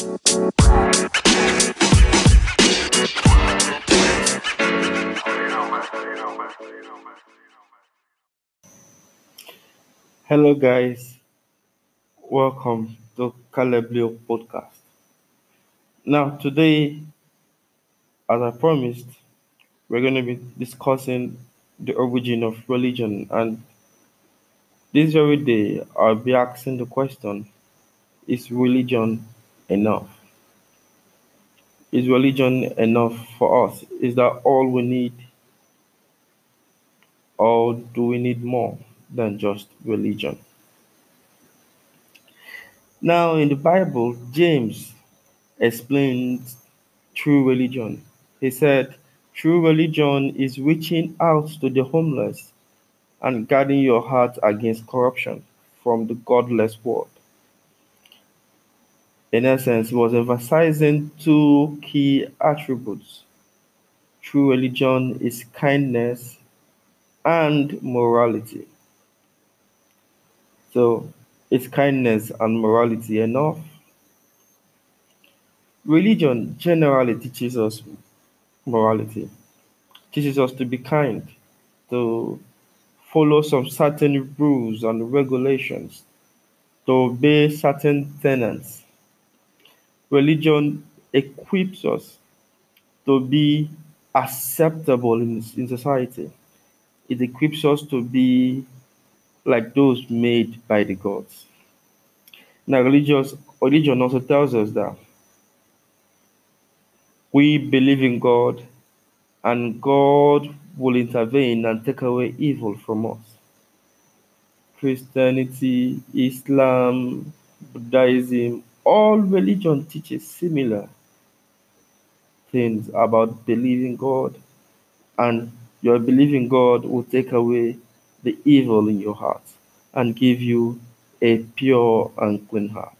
Hello, guys. Welcome to Caleb Leo podcast. Now, today, as I promised, we're going to be discussing the origin of religion. And this very day, I'll be asking the question Is religion enough? Is religion enough for us? Is that all we need? Or do we need more than just religion? Now, in the Bible, James explains true religion. He said, True religion is reaching out to the homeless and guarding your heart against corruption from the godless world. In essence, was emphasizing two key attributes. True religion is kindness and morality. So, is kindness and morality enough? Religion generally teaches us morality, teaches us to be kind, to follow some certain rules and regulations, to obey certain tenets. Religion equips us to be acceptable in, in society. It equips us to be like those made by the gods. Now, religious religion also tells us that we believe in God and God will intervene and take away evil from us. Christianity, Islam, Buddhism, all religion teaches similar things about believing God, and your believing God will take away the evil in your heart and give you a pure and clean heart.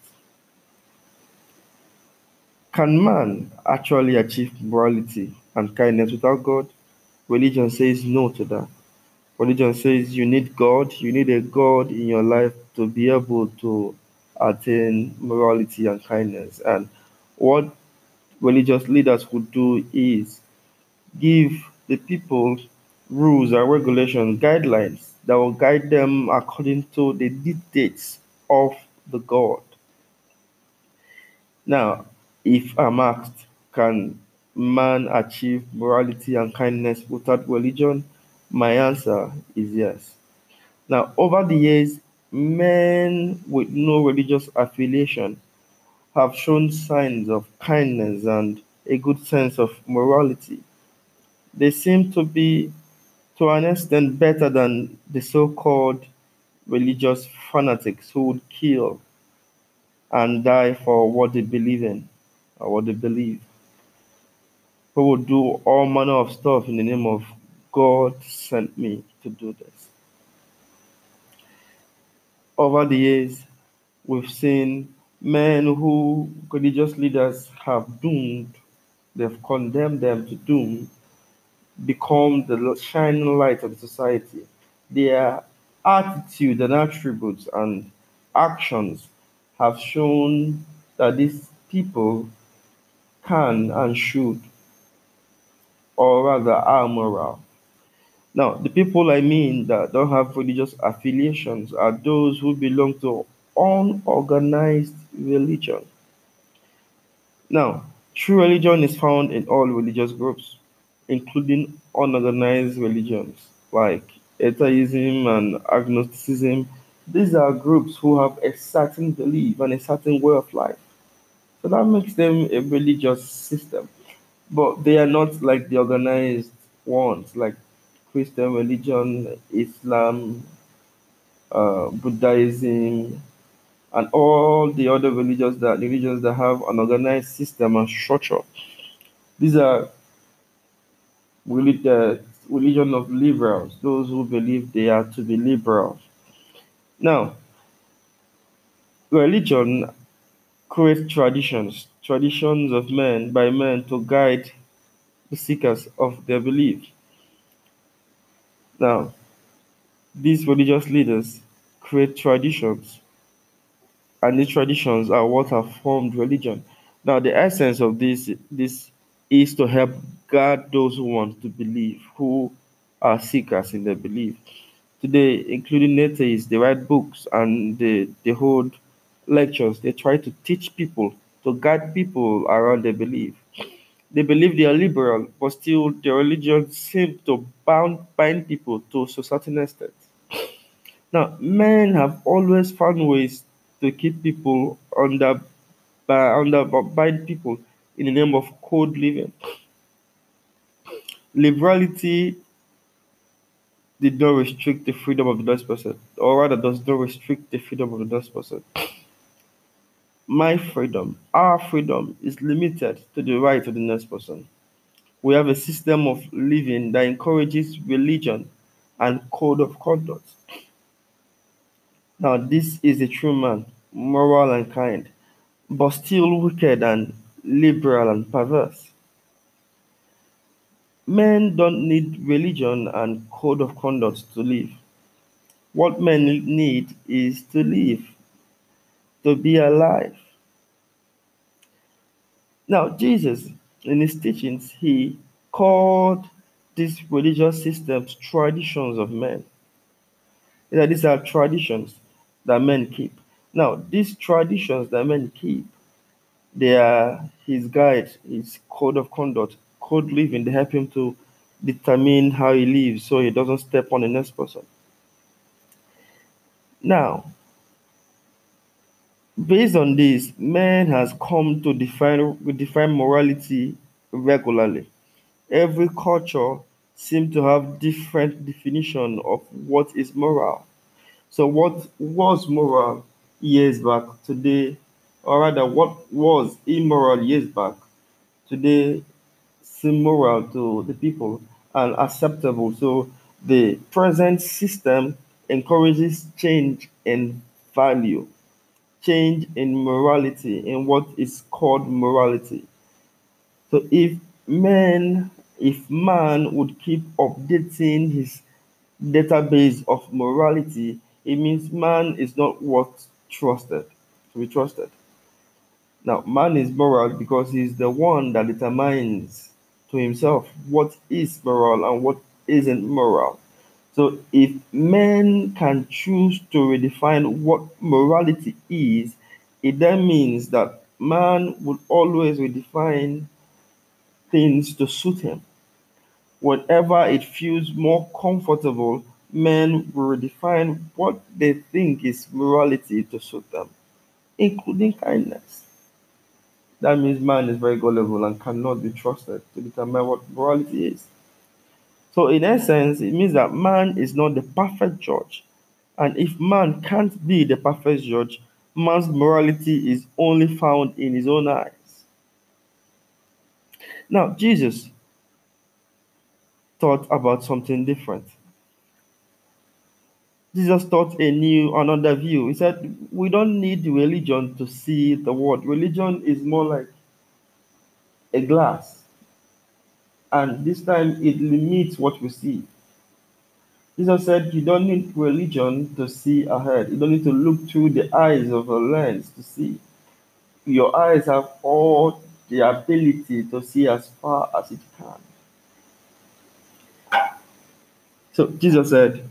Can man actually achieve morality and kindness without God? Religion says no to that. Religion says you need God, you need a God in your life to be able to attain morality and kindness. And what religious leaders would do is give the people rules and regulations, guidelines that will guide them according to the dictates of the God. Now, if I'm asked, can man achieve morality and kindness without religion? My answer is yes. Now, over the years, men with no religious affiliation have shown signs of kindness and a good sense of morality. They seem to be, to an extent, better than the so called religious fanatics who would kill and die for what they believe in or what they believe. Who would do all manner of stuff in the name of God sent me to do this. Over the years, we've seen men who religious leaders have doomed, they've condemned them to doom, become the shining light of society. Their attitude and attributes and actions have shown that these people can and should, or rather are moral. Now, the people I mean that don't have religious affiliations are those who belong to unorganized religion. Now, true religion is found in all religious groups, including unorganized religions like atheism and agnosticism. These are groups who have a certain belief and a certain way of life. So that makes them a religious system. But they are not like the organized ones, like Christian religion, Islam, uh, Buddhism, and all the other religions that religions that have an organized system and structure. These are really the religion of liberals, those who believe they are to be liberal. Now, religion creates traditions, traditions of men by men to guide the seekers of their belief. Now, these religious leaders create traditions, and these traditions are what have formed religion. Now, the essence of this this is to help guide those who want to believe, who are seekers in their belief. Today, including atheists, they write books and they, they hold lectures. They try to teach people, to guide people around their belief. They believe they are liberal, but still their religion seems to bound bind people to a certain extent. Now, men have always found ways to keep people under by under bind people in the name of code living. Liberality did not restrict the freedom of the next person, or rather does not restrict the freedom of the next person. My freedom, our freedom, is limited to the right of the next person. We have a system of living that encourages religion and code of conduct. Now, this is a true man, moral and kind, but still wicked and liberal and perverse. Men don't need religion and code of conduct to live. What men need is to live, to be alive. Now, Jesus, in his teachings, he called these religious systems traditions of men. That these are traditions that men keep. Now, these traditions that men keep, they are his guide, his code of conduct, code living. They help him to determine how he lives so he doesn't step on the next person. Now, based on this, man has come to define define morality regularly. Every culture seems to have different definition of what is moral. So what was moral years back today, or rather what was immoral years back, today seem moral to the people and acceptable. So the present system encourages change in value, change in morality, in what is called morality. So if man, if man would keep updating his database of morality, it means man is not worth trusted to be trusted. Now, man is moral because he's the one that determines to himself what is moral and what isn't moral. So, if men can choose to redefine what morality is, it then means that man would always redefine things to suit him. Whenever it feels more comfortable, men will redefine what they think is morality to suit them, including kindness. That means man is very gullible and cannot be trusted to determine what morality is. So, in essence, it means that man is not the perfect judge. And if man can't be the perfect judge, man's morality is only found in his own eyes. Now, Jesus thought about something different. Jesus taught a new, another view. He said, We don't need religion to see the world. Religion is more like a glass. And this time it limits what we see. Jesus said, You don't need religion to see ahead. You don't need to look through the eyes of a lens to see. Your eyes have all the ability to see as far as it can. So Jesus said,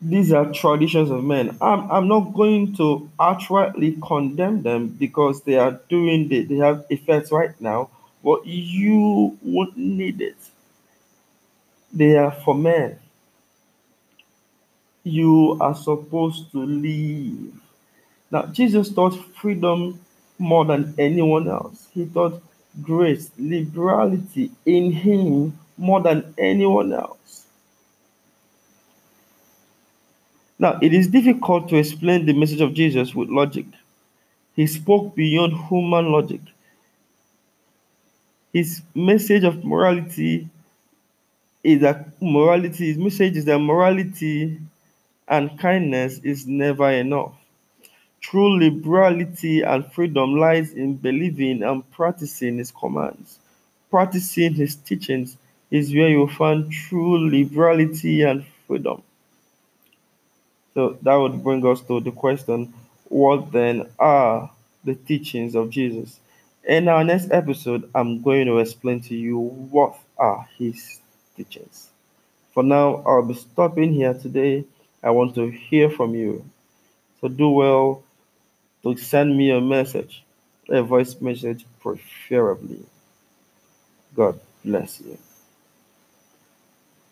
these are traditions of men. I'm, I'm not going to outrightly condemn them because they are doing the, they have effects right now, but you won't need it. They are for men. You are supposed to live. Now, Jesus taught freedom more than anyone else. He taught grace, liberality in Him more than anyone else. Now, it is difficult to explain the message of Jesus with logic. He spoke beyond human logic. His message of morality is that morality, his message is that morality and kindness is never enough. True liberality and freedom lies in believing and practicing his commands. Practicing his teachings is where you find true liberality and freedom. So that would bring us to the question what then are the teachings of Jesus? In our next episode, I'm going to explain to you what are his teachings. For now, I'll be stopping here today. I want to hear from you. So do well to send me a message, a voice message preferably. God bless you.